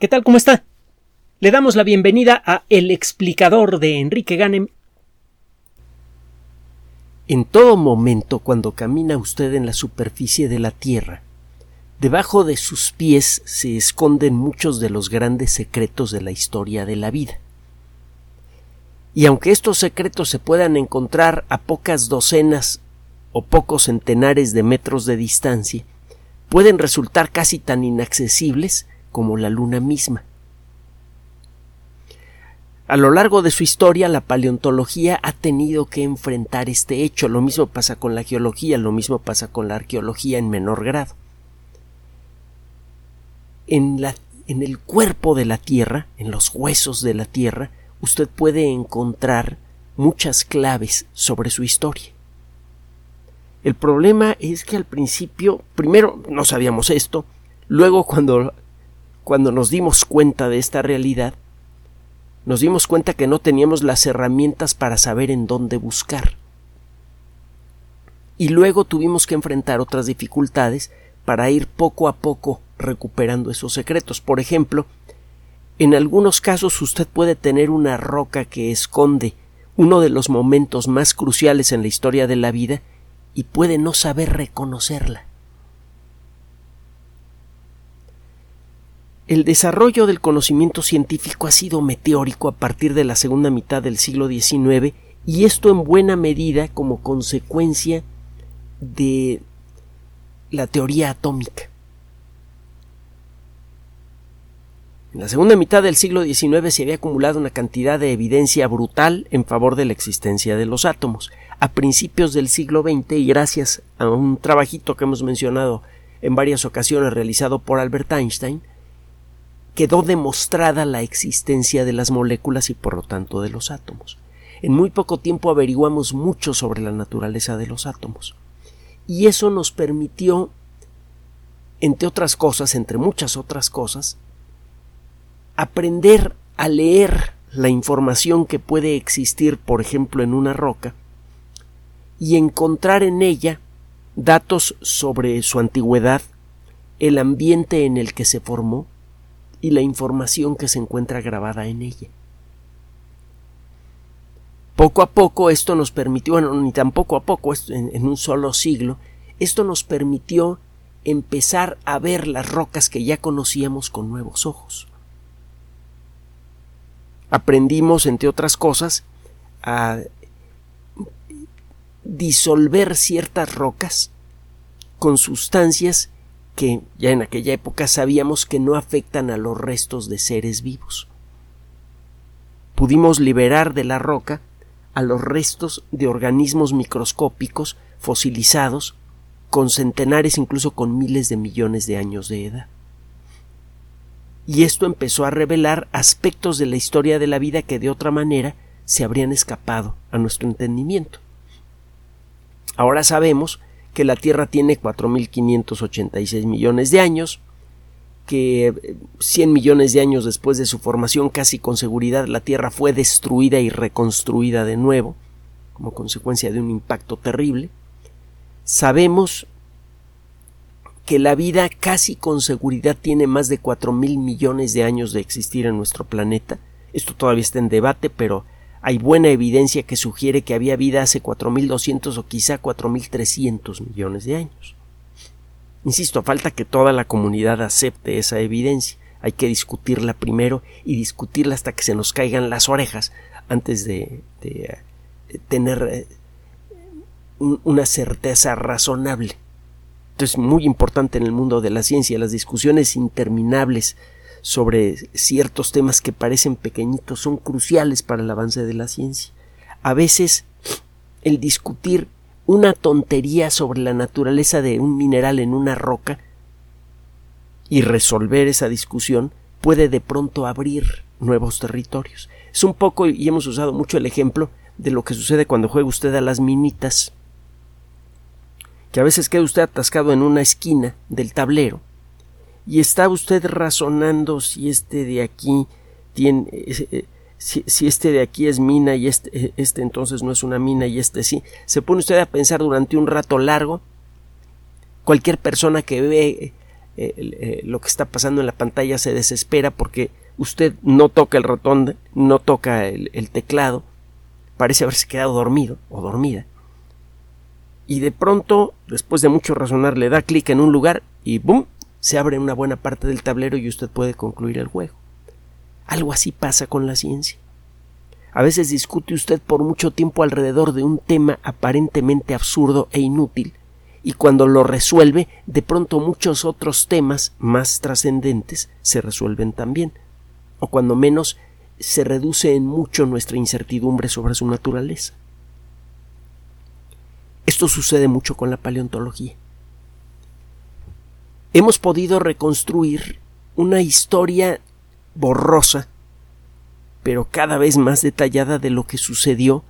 ¿Qué tal? ¿Cómo está? Le damos la bienvenida a El explicador de Enrique Ganem. En todo momento, cuando camina usted en la superficie de la Tierra, debajo de sus pies se esconden muchos de los grandes secretos de la historia de la vida. Y aunque estos secretos se puedan encontrar a pocas docenas o pocos centenares de metros de distancia, pueden resultar casi tan inaccesibles como la luna misma. A lo largo de su historia, la paleontología ha tenido que enfrentar este hecho. Lo mismo pasa con la geología, lo mismo pasa con la arqueología en menor grado. En, la, en el cuerpo de la Tierra, en los huesos de la Tierra, usted puede encontrar muchas claves sobre su historia. El problema es que al principio, primero no sabíamos esto, luego cuando cuando nos dimos cuenta de esta realidad, nos dimos cuenta que no teníamos las herramientas para saber en dónde buscar. Y luego tuvimos que enfrentar otras dificultades para ir poco a poco recuperando esos secretos. Por ejemplo, en algunos casos usted puede tener una roca que esconde uno de los momentos más cruciales en la historia de la vida y puede no saber reconocerla. El desarrollo del conocimiento científico ha sido meteórico a partir de la segunda mitad del siglo XIX y esto en buena medida como consecuencia de la teoría atómica. En la segunda mitad del siglo XIX se había acumulado una cantidad de evidencia brutal en favor de la existencia de los átomos. A principios del siglo XX, y gracias a un trabajito que hemos mencionado en varias ocasiones realizado por Albert Einstein, quedó demostrada la existencia de las moléculas y por lo tanto de los átomos. En muy poco tiempo averiguamos mucho sobre la naturaleza de los átomos. Y eso nos permitió, entre otras cosas, entre muchas otras cosas, aprender a leer la información que puede existir, por ejemplo, en una roca, y encontrar en ella datos sobre su antigüedad, el ambiente en el que se formó, y la información que se encuentra grabada en ella. Poco a poco esto nos permitió, bueno, ni tan poco a poco, en, en un solo siglo, esto nos permitió empezar a ver las rocas que ya conocíamos con nuevos ojos. Aprendimos, entre otras cosas, a disolver ciertas rocas con sustancias que ya en aquella época sabíamos que no afectan a los restos de seres vivos. Pudimos liberar de la roca a los restos de organismos microscópicos fosilizados con centenares incluso con miles de millones de años de edad. Y esto empezó a revelar aspectos de la historia de la vida que de otra manera se habrían escapado a nuestro entendimiento. Ahora sabemos que la Tierra tiene 4.586 millones de años, que 100 millones de años después de su formación casi con seguridad la Tierra fue destruida y reconstruida de nuevo, como consecuencia de un impacto terrible. Sabemos que la vida casi con seguridad tiene más de 4.000 millones de años de existir en nuestro planeta. Esto todavía está en debate, pero hay buena evidencia que sugiere que había vida hace 4.200 o quizá 4.300 millones de años. Insisto, falta que toda la comunidad acepte esa evidencia. Hay que discutirla primero y discutirla hasta que se nos caigan las orejas antes de, tener eh, una certeza razonable. Es muy importante en el mundo de la ciencia, las discusiones interminables sobre ciertos temas que parecen pequeñitos son cruciales para el avance de la ciencia. A veces el discutir una tontería sobre la naturaleza de un mineral en una roca y resolver esa discusión puede de pronto abrir nuevos territorios. Es un poco, y hemos usado mucho el ejemplo de lo que sucede cuando juega usted a las minitas, que a veces queda usted atascado en una esquina del tablero y está usted razonando si este de aquí tiene eh, si, este de aquí es mina y este, eh, este entonces no es una mina y este sí, se pone usted a pensar durante un rato largo. Cualquier persona que ve eh, lo que está pasando en la pantalla se desespera porque usted no toca el ratón, no toca el, el teclado, parece haberse quedado dormido o dormida. Y de pronto, después de mucho razonar, le da clic en un lugar y ¡bum! Se abre una buena parte del tablero y usted puede concluir el juego. Algo así pasa con la ciencia. A veces discute usted por mucho tiempo alrededor de un tema aparentemente absurdo e inútil, y cuando lo resuelve, de pronto muchos otros temas más trascendentes se resuelven también, o cuando menos se reduce en mucho nuestra incertidumbre sobre su naturaleza. Esto sucede mucho con la paleontología. Hemos podido reconstruir una historia borrosa, pero cada vez más detallada de lo que sucedió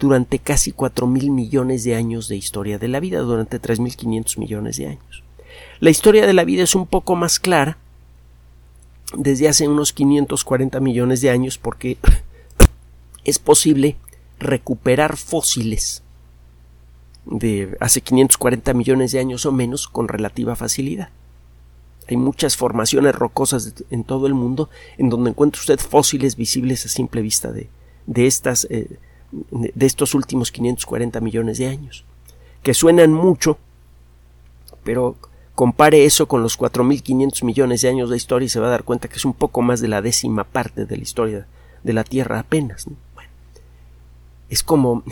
durante casi cuatro mil millones de años de historia de la vida, durante tres mil quinientos millones de años. La historia de la vida es un poco más clara desde hace unos 540 millones de años porque es posible recuperar fósiles de hace 540 millones de años o menos con relativa facilidad. Hay muchas formaciones rocosas en todo el mundo en donde encuentra usted fósiles visibles a simple vista de, de estas eh, de estos últimos 540 millones de años, que suenan mucho, pero compare eso con los 4.500 millones de años de historia y se va a dar cuenta que es un poco más de la décima parte de la historia de la Tierra apenas. es como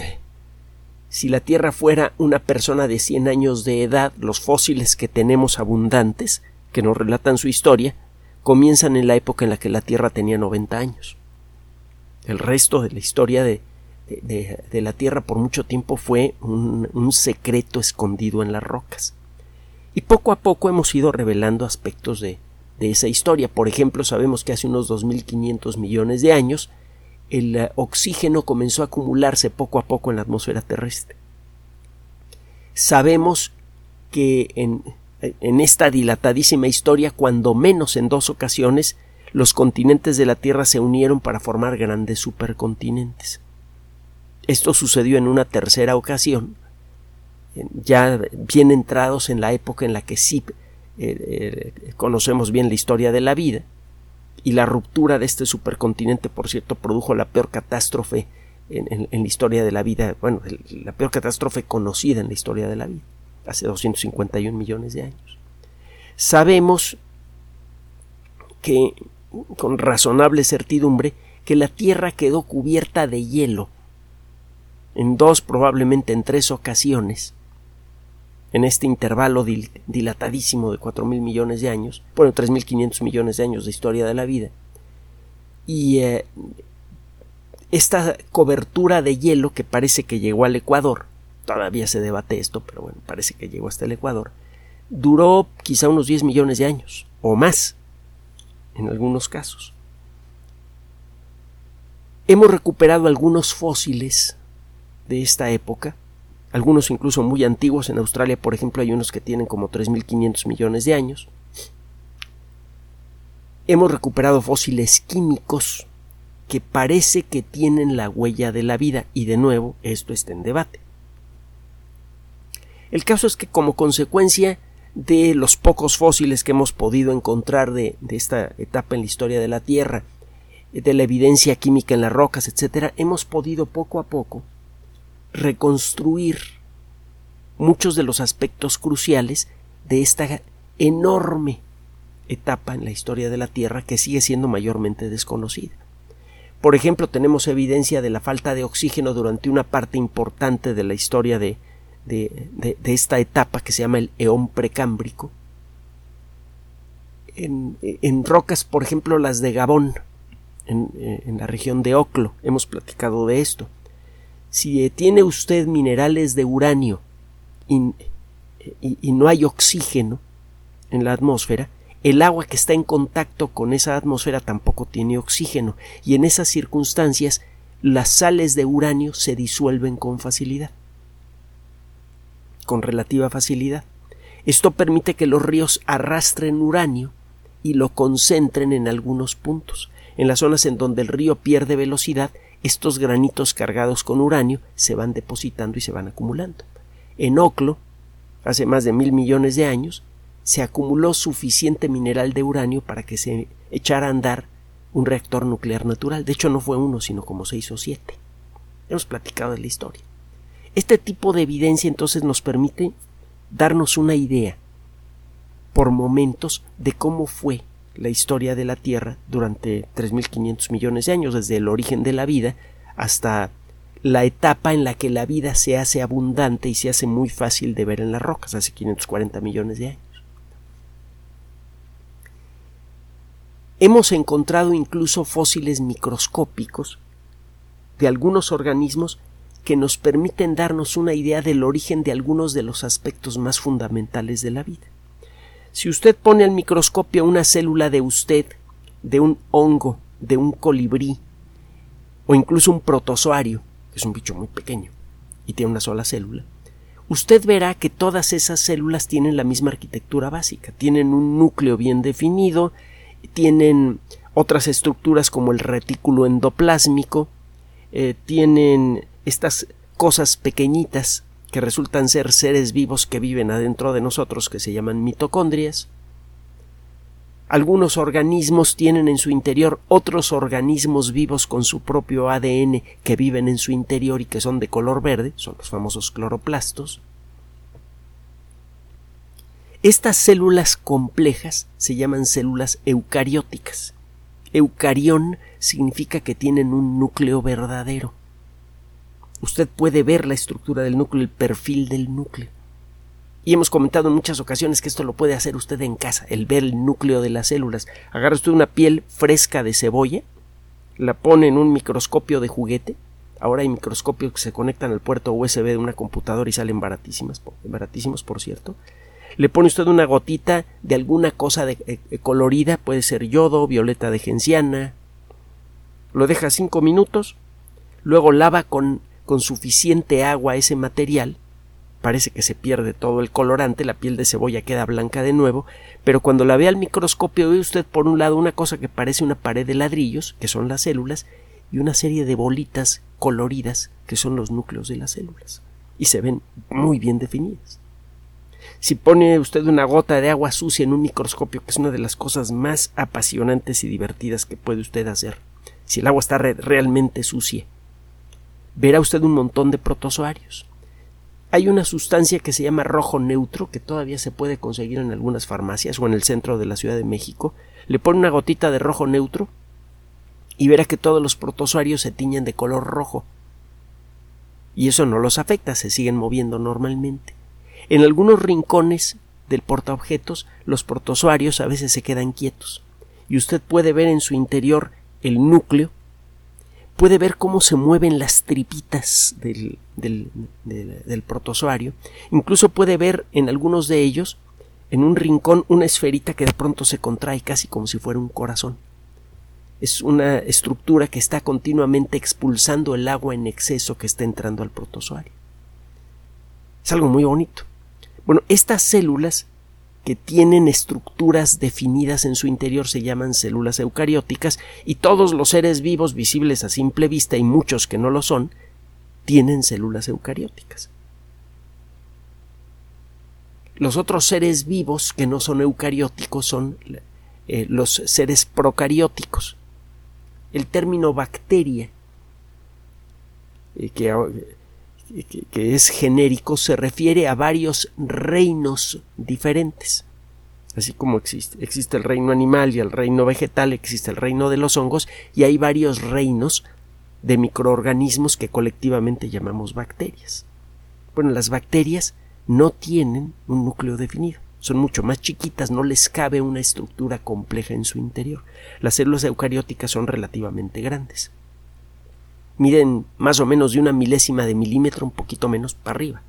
si la Tierra fuera una persona de 100 años de edad, los fósiles que tenemos abundantes, que nos relatan su historia, comienzan en la época en la que la Tierra tenía 90 años. El resto de la historia de, de, la Tierra por mucho tiempo fue un, un, secreto escondido en las rocas. Y poco a poco hemos ido revelando aspectos de, de esa historia. Por ejemplo, sabemos que hace unos 2.500 millones de años el eh, oxígeno comenzó a acumularse poco a poco en la atmósfera terrestre. Sabemos que en, en esta dilatadísima historia, cuando menos en dos ocasiones, los continentes de la Tierra se unieron para formar grandes supercontinentes. Esto sucedió en una tercera ocasión, ya bien entrados en la época en la que sí eh, eh, conocemos bien la historia de la vida, y la ruptura de este supercontinente, por cierto, produjo la peor catástrofe en, la historia de la vida, bueno, la peor catástrofe conocida en la historia de la vida, hace 251 millones de años. Sabemos que, con razonable certidumbre, que la Tierra quedó cubierta de hielo en dos, probablemente en tres ocasiones, en este intervalo dilatadísimo de cuatro mil millones de años, bueno, tres mil quinientos millones de años de historia de la vida. Y eh, esta cobertura de hielo que parece que llegó al Ecuador, todavía se debate esto, pero bueno, parece que llegó hasta el Ecuador, duró quizá unos 10 millones de años, o más, en algunos casos. Hemos recuperado algunos fósiles de esta época, algunos incluso muy antiguos. En Australia, por ejemplo, hay unos que tienen como 3.500 millones de años. Hemos recuperado fósiles químicos que parece que tienen la huella de la vida y de nuevo esto está en debate. El caso es que como consecuencia de los pocos fósiles que hemos podido encontrar de, esta etapa en la historia de la Tierra, de la evidencia química en las rocas, etc., hemos podido poco a poco reconstruir muchos de los aspectos cruciales de esta enorme etapa en la historia de la Tierra que sigue siendo mayormente desconocida. Por ejemplo, tenemos evidencia de la falta de oxígeno durante una parte importante de la historia de, de, esta etapa que se llama el eón precámbrico. En, en, rocas, por ejemplo, las de Gabón, en, en la región de Oclo, hemos platicado de esto si tiene usted minerales de uranio y, no hay oxígeno en la atmósfera, el agua que está en contacto con esa atmósfera tampoco tiene oxígeno y en esas circunstancias las sales de uranio se disuelven con facilidad, con relativa facilidad. Esto permite que los ríos arrastren uranio y lo concentren en algunos puntos. En las zonas en donde el río pierde velocidad, estos granitos cargados con uranio se van depositando y se van acumulando. En Oclo, hace más de mil millones de años, se acumuló suficiente mineral de uranio para que se echara a andar un reactor nuclear natural. De hecho, no fue uno, sino como seis o siete. Hemos platicado de la historia. Este tipo de evidencia entonces nos permite darnos una idea por momentos de cómo fue la historia de la Tierra durante 3.500 millones de años, desde el origen de la vida hasta la etapa en la que la vida se hace abundante y se hace muy fácil de ver en las rocas, hace 540 millones de años. Hemos encontrado incluso fósiles microscópicos de algunos organismos que nos permiten darnos una idea del origen de algunos de los aspectos más fundamentales de la vida. Si usted pone al microscopio una célula de usted, de un hongo, de un colibrí, o incluso un protozoario, que es un bicho muy pequeño y tiene una sola célula, usted verá que todas esas células tienen la misma arquitectura básica, tienen un núcleo bien definido, tienen otras estructuras como el retículo endoplásmico, eh, tienen estas cosas pequeñitas que resultan ser seres vivos que viven adentro de nosotros, que se llaman mitocondrias. Algunos organismos tienen en su interior otros organismos vivos con su propio ADN que viven en su interior y que son de color verde, son los famosos cloroplastos. Estas células complejas se llaman células eucarióticas. Eucarión significa que tienen un núcleo verdadero usted puede ver la estructura del núcleo, el perfil del núcleo. Y hemos comentado en muchas ocasiones que esto lo puede hacer usted en casa, el ver el núcleo de las células. Agarra usted una piel fresca de cebolla, la pone en un microscopio de juguete. Ahora hay microscopios que se conectan al puerto USB de una computadora y salen baratísimas, baratísimos por cierto. Le pone usted una gotita de alguna cosa de, eh, eh, colorida, puede ser yodo, violeta de genciana. Lo deja cinco minutos, luego lava con con suficiente agua ese material, parece que se pierde todo el colorante, la piel de cebolla queda blanca de nuevo, pero cuando la ve al microscopio ve usted por un lado una cosa que parece una pared de ladrillos, que son las células, y una serie de bolitas coloridas, que son los núcleos de las células, y se ven muy bien definidas. Si pone usted una gota de agua sucia en un microscopio, que es una de las cosas más apasionantes y divertidas que puede usted hacer, si el agua está realmente sucia, verá usted un montón de protozoarios. Hay una sustancia que se llama rojo neutro que todavía se puede conseguir en algunas farmacias o en el centro de la Ciudad de México. Le pone una gotita de rojo neutro y verá que todos los protozoarios se tiñen de color rojo. Y eso no los afecta, se siguen moviendo normalmente. En algunos rincones del portaobjetos los protozoarios a veces se quedan quietos y usted puede ver en su interior el núcleo puede ver cómo se mueven las tripitas del, del, protozoario, incluso puede ver en algunos de ellos, en un rincón, una esferita que de pronto se contrae casi como si fuera un corazón. Es una estructura que está continuamente expulsando el agua en exceso que está entrando al protozoario. Es algo muy bonito. Bueno, estas células que tienen estructuras definidas en su interior se llaman células eucarióticas y todos los seres vivos visibles a simple vista y muchos que no lo son tienen células eucarióticas. Los otros seres vivos que no son eucarióticos son eh, los seres procarióticos. El término bacteria, eh, que, es genérico se refiere a varios reinos diferentes. Así como existe, existe el reino animal y el reino vegetal, existe el reino de los hongos y hay varios reinos de microorganismos que colectivamente llamamos bacterias. Bueno, las bacterias no tienen un núcleo definido, son mucho más chiquitas, no les cabe una estructura compleja en su interior. Las células eucarióticas son relativamente grandes miden más o menos de una milésima de milímetro, un poquito menos para arriba.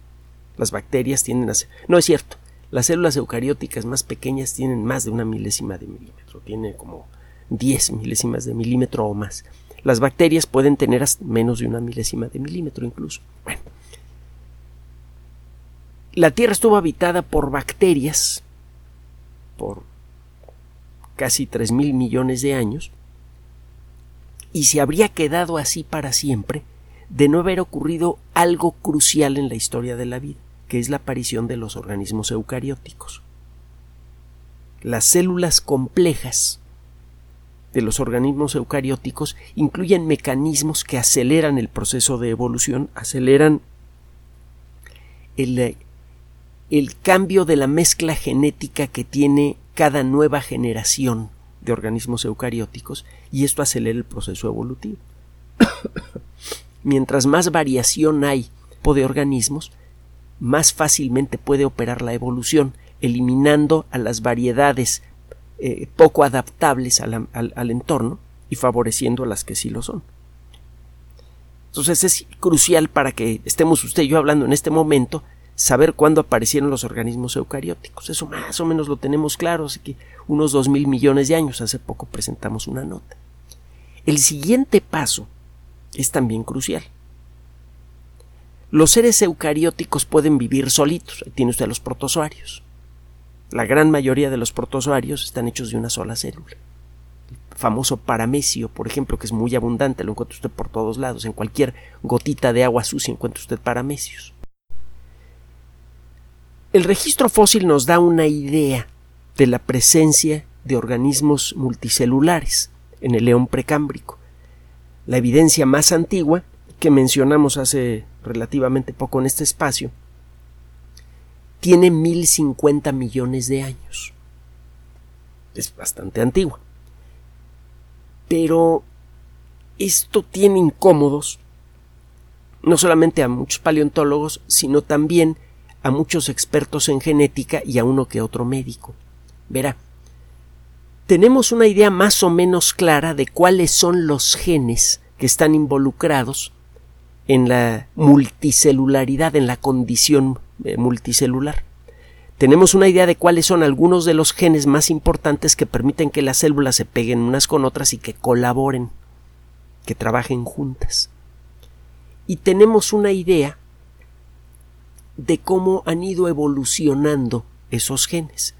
Las bacterias tienen a No es cierto. Las células eucarióticas más pequeñas tienen más de una milésima de milímetro. Tiene como 10 milésimas de milímetro o más. Las bacterias pueden tener menos de una milésima de milímetro incluso. Bueno. La Tierra estuvo habitada por bacterias por casi 3 mil millones de años y se habría quedado así para siempre de no haber ocurrido algo crucial en la historia de la vida, que es la aparición de los organismos eucarióticos. las células complejas de los organismos eucarióticos incluyen mecanismos que aceleran el proceso de evolución, aceleran el, cambio de la mezcla genética que tiene cada nueva generación de organismos eucarióticos y esto acelera el proceso evolutivo. Mientras más variación hay de organismos, más fácilmente puede operar la evolución, eliminando a las variedades eh, poco adaptables al, al entorno y favoreciendo a las que sí lo son. Entonces es crucial para que estemos usted y yo hablando en este momento saber cuándo aparecieron los organismos eucarióticos. Eso más o menos lo tenemos claro, así que unos dos mil millones de años. Hace poco presentamos una nota. El siguiente paso es también crucial. Los seres eucarióticos pueden vivir solitos. Ahí tiene usted los protozoarios. La gran mayoría de los protozoarios están hechos de una sola célula. El famoso paramesio, por ejemplo, que es muy abundante, lo encuentra usted por todos lados. En cualquier gotita de agua sucia encuentra usted paramecios. El registro fósil nos da una idea de la presencia de organismos multicelulares en el león precámbrico. La evidencia más antigua que mencionamos hace relativamente poco en este espacio tiene 1050 millones de años. Es bastante antigua. Pero esto tiene incómodos no solamente a muchos paleontólogos, sino también a muchos expertos en genética y a uno que otro médico. Verá, tenemos una idea más o menos clara de cuáles son los genes que están involucrados en la multicelularidad, en la condición eh, multicelular. Tenemos una idea de cuáles son algunos de los genes más importantes que permiten que las células se peguen unas con otras y que colaboren, que trabajen juntas. Y tenemos una idea de cómo han ido evolucionando esos genes.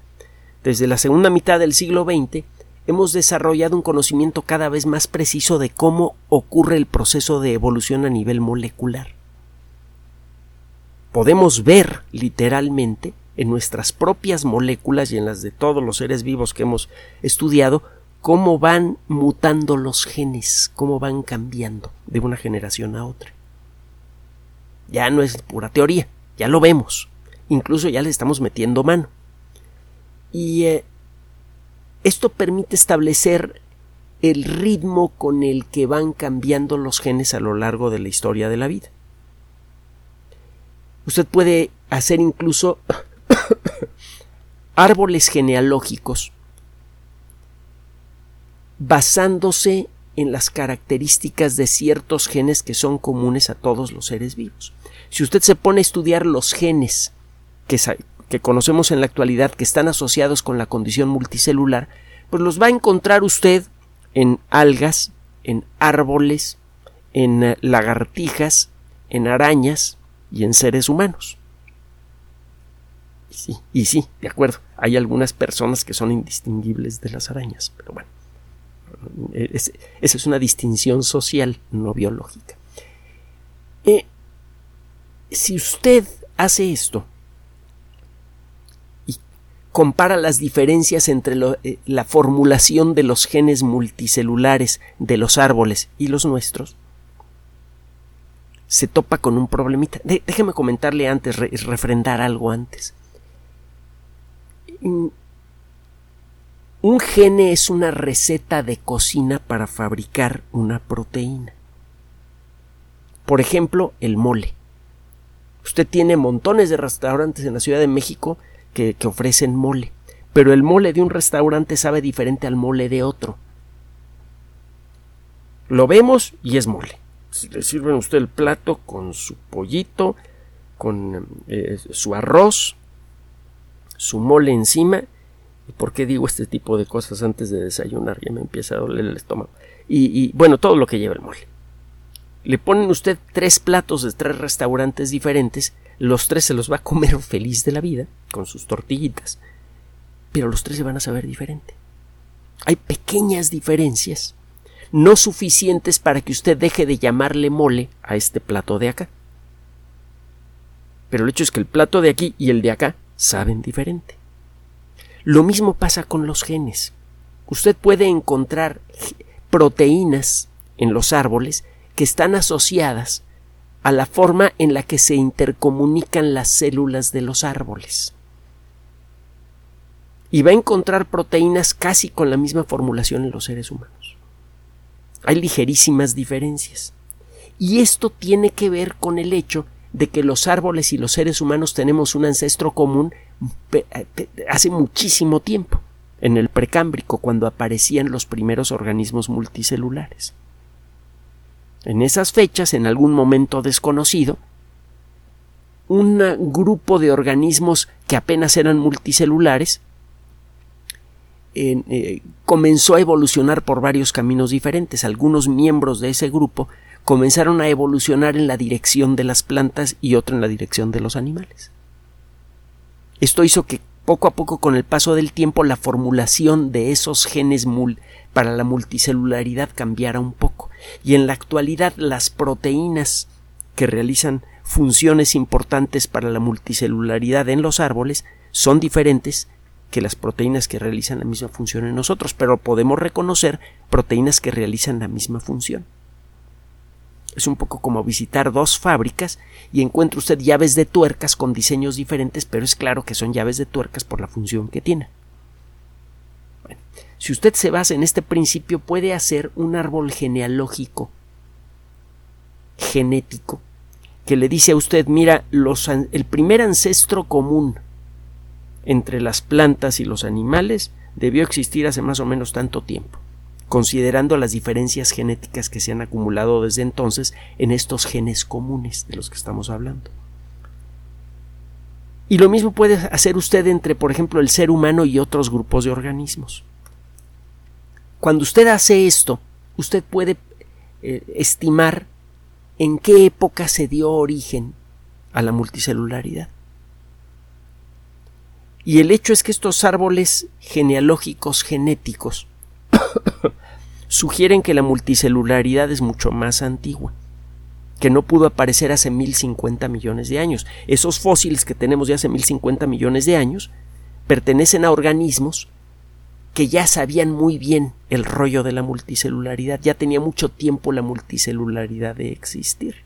Desde la segunda mitad del siglo XX hemos desarrollado un conocimiento cada vez más preciso de cómo ocurre el proceso de evolución a nivel molecular. Podemos ver literalmente en nuestras propias moléculas y en las de todos los seres vivos que hemos estudiado cómo van mutando los genes, cómo van cambiando de una generación a otra. Ya no es pura teoría, ya lo vemos. Incluso ya le estamos metiendo mano. Y eh, esto permite establecer el ritmo con el que van cambiando los genes a lo largo de la historia de la vida. Usted puede hacer incluso árboles genealógicos basándose en las características de ciertos genes que son comunes a todos los seres vivos. Si usted se pone a estudiar los genes que, que conocemos en la actualidad que están asociados con la condición multicelular, pues los va a encontrar usted en algas, en árboles, en eh, lagartijas, en arañas y en seres humanos. Sí, y sí, de acuerdo, hay algunas personas que son indistinguibles de las arañas, pero bueno, esa es una distinción social, no biológica. Eh, si usted hace esto compara las diferencias entre eh, la formulación de los genes multicelulares de los árboles y los nuestros, se topa con un problemita. déjeme comentarle antes, refrendar algo antes. Un gene es una receta de cocina para fabricar una proteína. Por ejemplo, el mole. Usted tiene montones de restaurantes en la Ciudad de México que, ofrecen mole, pero el mole de un restaurante sabe diferente al mole de otro. Lo vemos y es mole. Le sirven a usted el plato con su pollito, con eh, su arroz, su mole encima. ¿Y por qué digo este tipo de cosas antes de desayunar? Ya me empieza a doler el estómago. Y, y bueno, todo lo que lleva el mole le ponen usted tres platos de tres restaurantes diferentes, los tres se los va a comer feliz de la vida, con sus tortillitas, pero los tres se van a saber diferente. Hay pequeñas diferencias, no suficientes para que usted deje de llamarle mole a este plato de acá. Pero el hecho es que el plato de aquí y el de acá saben diferente. Lo mismo pasa con los genes. Usted puede encontrar proteínas en los árboles que están asociadas a la forma en la que se intercomunican las células de los árboles. Y va a encontrar proteínas casi con la misma formulación en los seres humanos. Hay ligerísimas diferencias. Y esto tiene que ver con el hecho de que los árboles y los seres humanos tenemos un ancestro común hace muchísimo tiempo, en el precámbrico, cuando aparecían los primeros organismos multicelulares. En esas fechas, en algún momento desconocido, un grupo de organismos que apenas eran multicelulares eh, comenzó a evolucionar por varios caminos diferentes. Algunos miembros de ese grupo comenzaron a evolucionar en la dirección de las plantas y otro en la dirección de los animales. Esto hizo que poco a poco con el paso del tiempo la formulación de esos genes para la multicelularidad cambiara un poco y en la actualidad las proteínas que realizan funciones importantes para la multicelularidad en los árboles son diferentes que las proteínas que realizan la misma función en nosotros, pero podemos reconocer proteínas que realizan la misma función. Es un poco como visitar dos fábricas y encuentra usted llaves de tuercas con diseños diferentes, pero es claro que son llaves de tuercas por la función que tienen. Si usted se basa en este principio, puede hacer un árbol genealógico genético que le dice a usted, mira, los, el primer ancestro común entre las plantas y los animales debió existir hace más o menos tanto tiempo, considerando las diferencias genéticas que se han acumulado desde entonces en estos genes comunes de los que estamos hablando. Y lo mismo puede hacer usted entre, por ejemplo, el ser humano y otros grupos de organismos. Cuando usted hace esto, usted puede eh, estimar en qué época se dio origen a la multicelularidad. Y el hecho es que estos árboles genealógicos genéticos sugieren que la multicelularidad es mucho más antigua, que no pudo aparecer hace 1050 millones de años. Esos fósiles que tenemos de hace 1050 millones de años pertenecen a organismos que ya sabían muy bien el rollo de la multicelularidad, ya tenía mucho tiempo la multicelularidad de existir.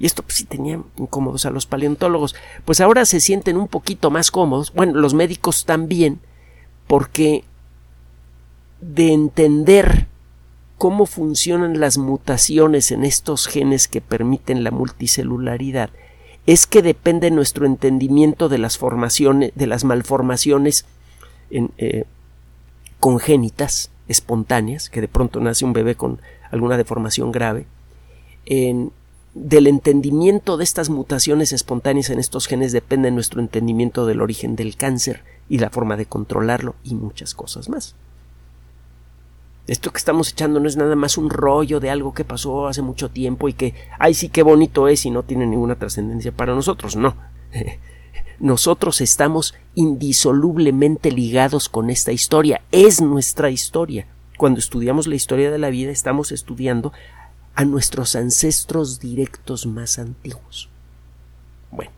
Y esto pues sí tenía incómodos a los paleontólogos. Pues ahora se sienten un poquito más cómodos, bueno, los médicos también, porque de entender cómo funcionan las mutaciones en estos genes que permiten la multicelularidad, es que depende nuestro entendimiento de las formaciones, de las malformaciones eh, congénitas, espontáneas, que de pronto nace un bebé con alguna deformación grave, en, del entendimiento de estas mutaciones espontáneas en estos genes depende nuestro entendimiento del origen del cáncer y la forma de controlarlo y muchas cosas más. Esto que estamos echando no es nada más un rollo de algo que pasó hace mucho tiempo y que, ay, sí, qué bonito es y no tiene ninguna trascendencia para nosotros. No. nosotros estamos indisolublemente ligados con esta historia, es nuestra historia. Cuando estudiamos la historia de la vida estamos estudiando a nuestros ancestros directos más antiguos. Bueno.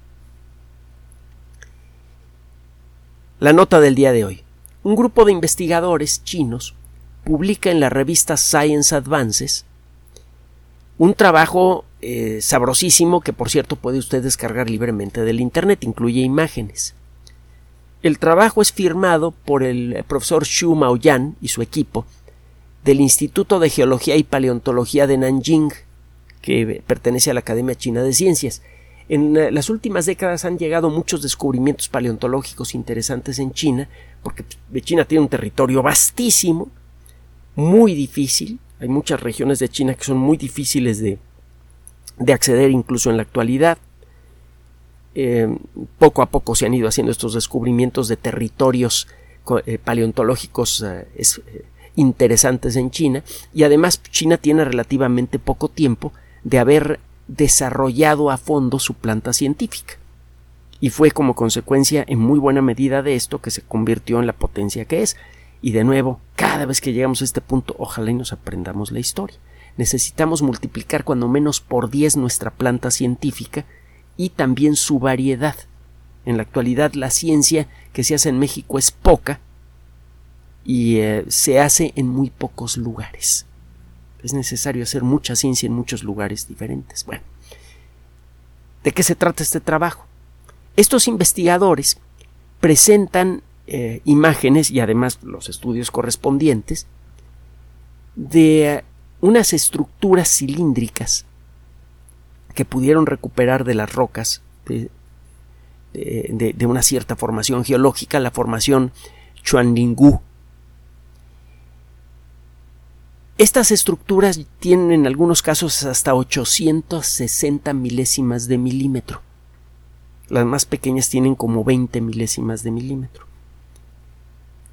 La nota del día de hoy. Un grupo de investigadores chinos publica en la revista Science Advances un trabajo eh, sabrosísimo que por cierto puede usted descargar libremente del Internet, incluye imágenes. El trabajo es firmado por el profesor Xu Maoyan y su equipo del Instituto de Geología y Paleontología de Nanjing, que pertenece a la Academia China de Ciencias. En eh, las últimas décadas han llegado muchos descubrimientos paleontológicos interesantes en China, porque China tiene un territorio vastísimo, muy difícil, hay muchas regiones de China que son muy difíciles de, de acceder incluso en la actualidad. Eh, poco a poco se han ido haciendo estos descubrimientos de territorios eh, paleontológicos eh, interesantes en China. Y además China tiene relativamente poco tiempo de haber desarrollado a fondo su planta científica. Y fue como consecuencia en muy buena medida de esto que se convirtió en la potencia que es y de nuevo cada vez que llegamos a este punto ojalá y nos aprendamos la historia necesitamos multiplicar cuando menos por 10 nuestra planta científica y también su variedad. En la actualidad la ciencia que se hace en México es poca y eh, se hace en muy pocos lugares. Es necesario hacer mucha ciencia en muchos lugares diferentes. Bueno, ¿de qué se trata este trabajo? Estos investigadores presentan eh, imágenes y además los estudios correspondientes de unas estructuras cilíndricas que pudieron recuperar de las rocas de, de, una cierta formación geológica, la formación Chuanlingu. Estas estructuras tienen en algunos casos hasta 860 milésimas de milímetro. Las más pequeñas tienen como 20 milésimas de milímetro.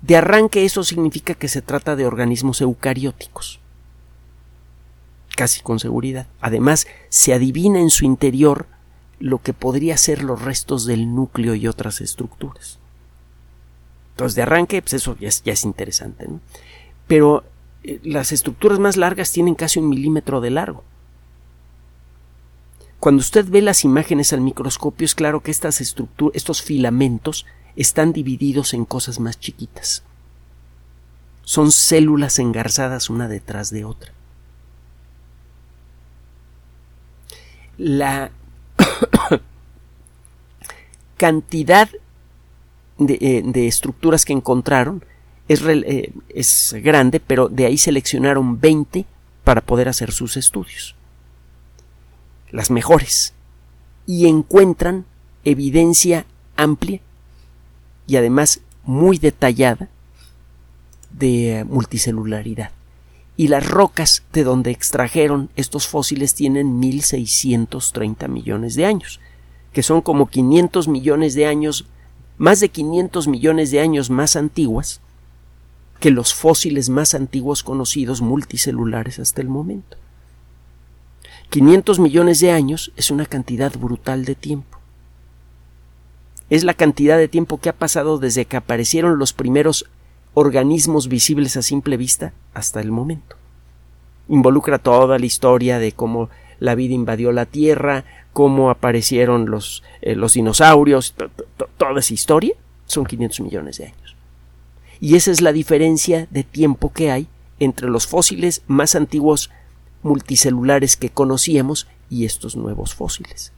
De arranque eso significa que se trata de organismos eucarióticos. Casi con seguridad. Además, se adivina en su interior lo que podría ser los restos del núcleo y otras estructuras. Entonces, de arranque, pues eso ya es, interesante. ¿no? Pero eh, las estructuras más largas tienen casi un milímetro de largo. Cuando usted ve las imágenes al microscopio, es claro que estas estructuras, estos filamentos, están divididos en cosas más chiquitas. Son células engarzadas una detrás de otra. La cantidad eh, de, estructuras que encontraron es, eh, es grande, pero de ahí seleccionaron 20 para poder hacer sus estudios. Las mejores. Y encuentran evidencia amplia y además muy detallada de multicelularidad. Y las rocas de donde extrajeron estos fósiles tienen 1630 millones de años que son como 500 millones de años, más de 500 millones de años más antiguas que los fósiles más antiguos conocidos multicelulares hasta el momento. 500 millones de años es una cantidad brutal de tiempo. Es la cantidad de tiempo que ha pasado desde que aparecieron los primeros organismos visibles a simple vista hasta el momento. Involucra toda la historia de cómo la vida invadió la Tierra, cómo aparecieron los, eh, los dinosaurios, toda esa historia, son 500 millones de años. Y esa es la diferencia de tiempo que hay entre los fósiles más antiguos multicelulares que conocíamos y estos nuevos fósiles.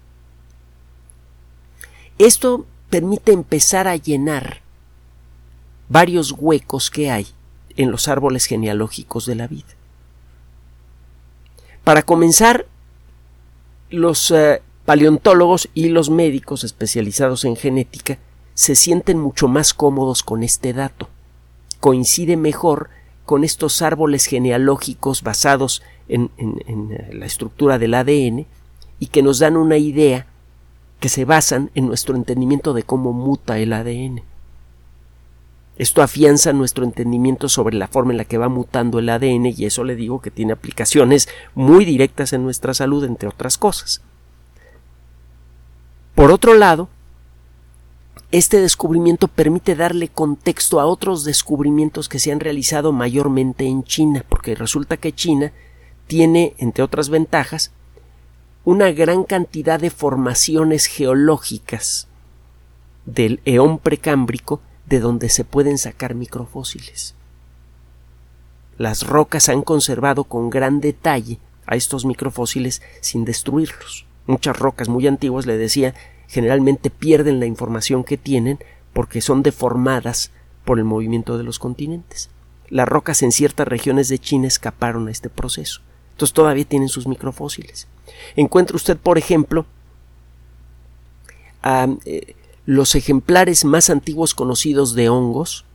Esto permite empezar a llenar varios huecos que hay en los árboles genealógicos de la vida. Para comenzar, los eh, paleontólogos y los médicos especializados en genética se sienten mucho más cómodos con este dato. Coincide mejor con estos árboles genealógicos basados en, en, la estructura del ADN y que nos dan una idea que se basan en nuestro entendimiento de cómo muta el ADN. Esto afianza nuestro entendimiento sobre la forma en la que va mutando el ADN y eso le digo que tiene aplicaciones muy directas en nuestra salud, entre otras cosas. Por otro lado, este descubrimiento permite darle contexto a otros descubrimientos que se han realizado mayormente en China, porque resulta que China tiene, entre otras ventajas, una gran cantidad de formaciones geológicas del eón precámbrico de donde se pueden sacar microfósiles. Las rocas han conservado con gran detalle a estos microfósiles sin destruirlos. Muchas rocas muy antiguas, le decía, generalmente pierden la información que tienen porque son deformadas por el movimiento de los continentes. Las rocas en ciertas regiones de China escaparon a este proceso. Entonces todavía tienen sus microfósiles. Encuentra usted, por ejemplo, a, eh, los ejemplares más antiguos conocidos de hongos,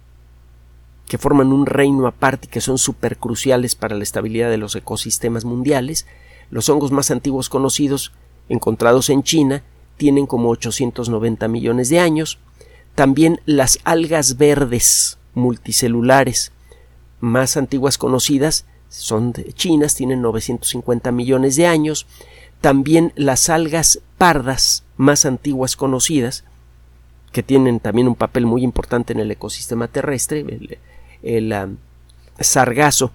que forman un reino aparte y que son supercruciales para la estabilidad de los ecosistemas mundiales, los hongos más antiguos conocidos encontrados en China tienen como 890 millones de años. También las algas verdes multicelulares más antiguas conocidas son chinas, tienen 950 millones de años. También las algas pardas más antiguas conocidas que tienen también un papel muy importante en el ecosistema terrestre. El, sargazo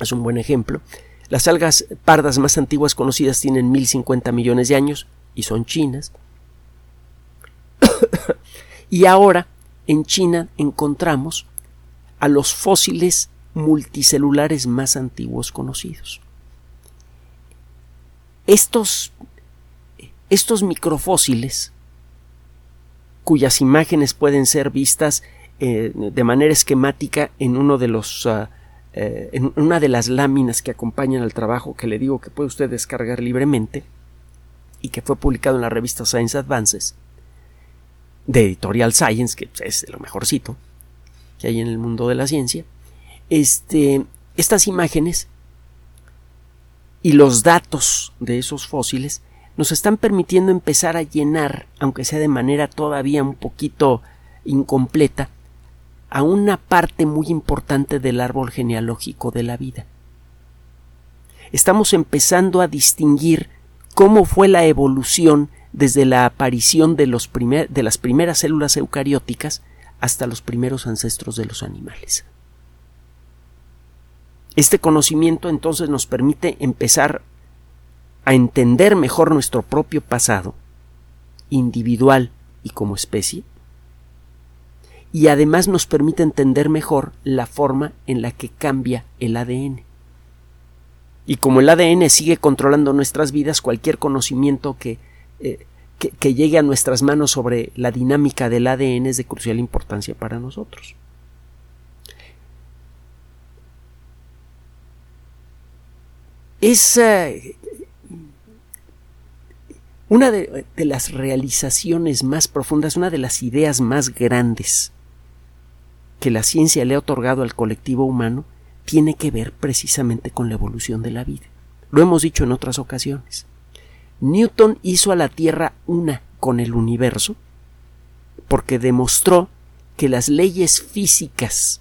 es un buen ejemplo. Las algas pardas más antiguas conocidas tienen 1050 millones de años y son chinas. y ahora en China encontramos a los fósiles multicelulares más antiguos conocidos. Estos, estos microfósiles, cuyas imágenes pueden ser vistas eh, de manera esquemática en uno de los ah, eh, en una de las láminas que acompañan al trabajo que le digo que puede usted descargar libremente y que fue publicado en la revista Science Advances de Editorial Science, que es de lo mejorcito que hay en el mundo de la ciencia, este, estas imágenes y los datos de esos fósiles nos están permitiendo empezar a llenar, aunque sea de manera todavía un poquito incompleta, a una parte muy importante del árbol genealógico de la vida. Estamos empezando a distinguir cómo fue la evolución desde la aparición de, las primeras células eucarióticas hasta los primeros ancestros de los animales. Este conocimiento entonces nos permite empezar a entender mejor nuestro propio pasado, individual y como especie, y además nos permite entender mejor la forma en la que cambia el ADN. Y como el ADN sigue controlando nuestras vidas, cualquier conocimiento que, eh, que, llegue a nuestras manos sobre la dinámica del ADN es de crucial importancia para nosotros. Es una de, las realizaciones más profundas, una de las ideas más grandes que la ciencia le ha otorgado al colectivo humano tiene que ver precisamente con la evolución de la vida. Lo hemos dicho en otras ocasiones. Newton hizo a la Tierra una con el universo porque demostró que las leyes físicas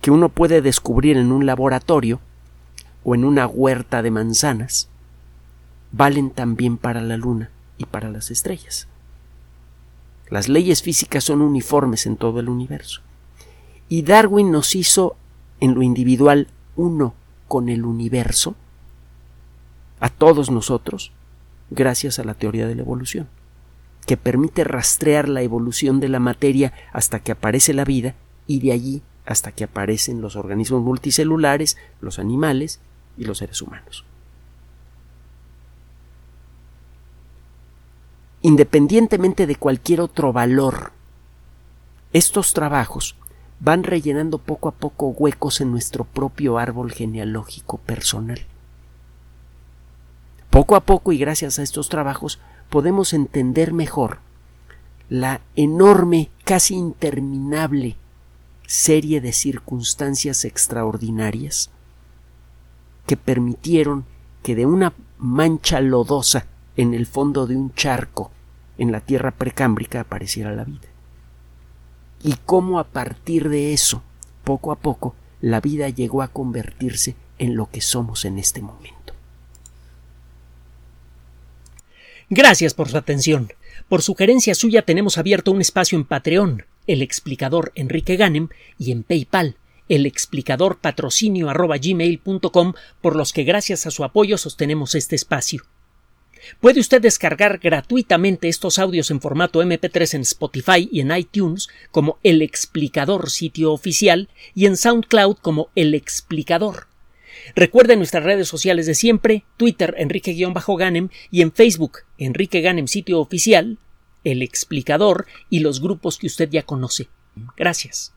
que uno puede descubrir en un laboratorio o en una huerta de manzanas valen también para la Luna y para las estrellas. Las leyes físicas son uniformes en todo el universo. Y Darwin nos hizo en lo individual uno con el universo, a todos nosotros, gracias a la teoría de la evolución, que permite rastrear la evolución de la materia hasta que aparece la vida y de allí hasta que aparecen los organismos multicelulares, los animales y los seres humanos. Independientemente de cualquier otro valor, estos trabajos van rellenando poco a poco huecos en nuestro propio árbol genealógico personal. Poco a poco y gracias a estos trabajos podemos entender mejor la enorme, casi interminable serie de circunstancias extraordinarias que permitieron que de una mancha lodosa en el fondo de un charco en la tierra precámbrica apareciera la vida y cómo a partir de eso, poco a poco, la vida llegó a convertirse en lo que somos en este momento. Gracias por su atención. Por sugerencia suya tenemos abierto un espacio en Patreon, el explicador Enrique Ganem, y en PayPal, el explicador patrocinio por los que gracias a su apoyo sostenemos este espacio. Puede usted descargar gratuitamente estos audios en formato MP3 en Spotify y en iTunes como El Explicador sitio oficial y en SoundCloud como El Explicador. Recuerde nuestras redes sociales de siempre, Twitter Enrique-Ganem y en Facebook Enrique Ganem sitio oficial, El Explicador y los grupos que usted ya conoce. Gracias.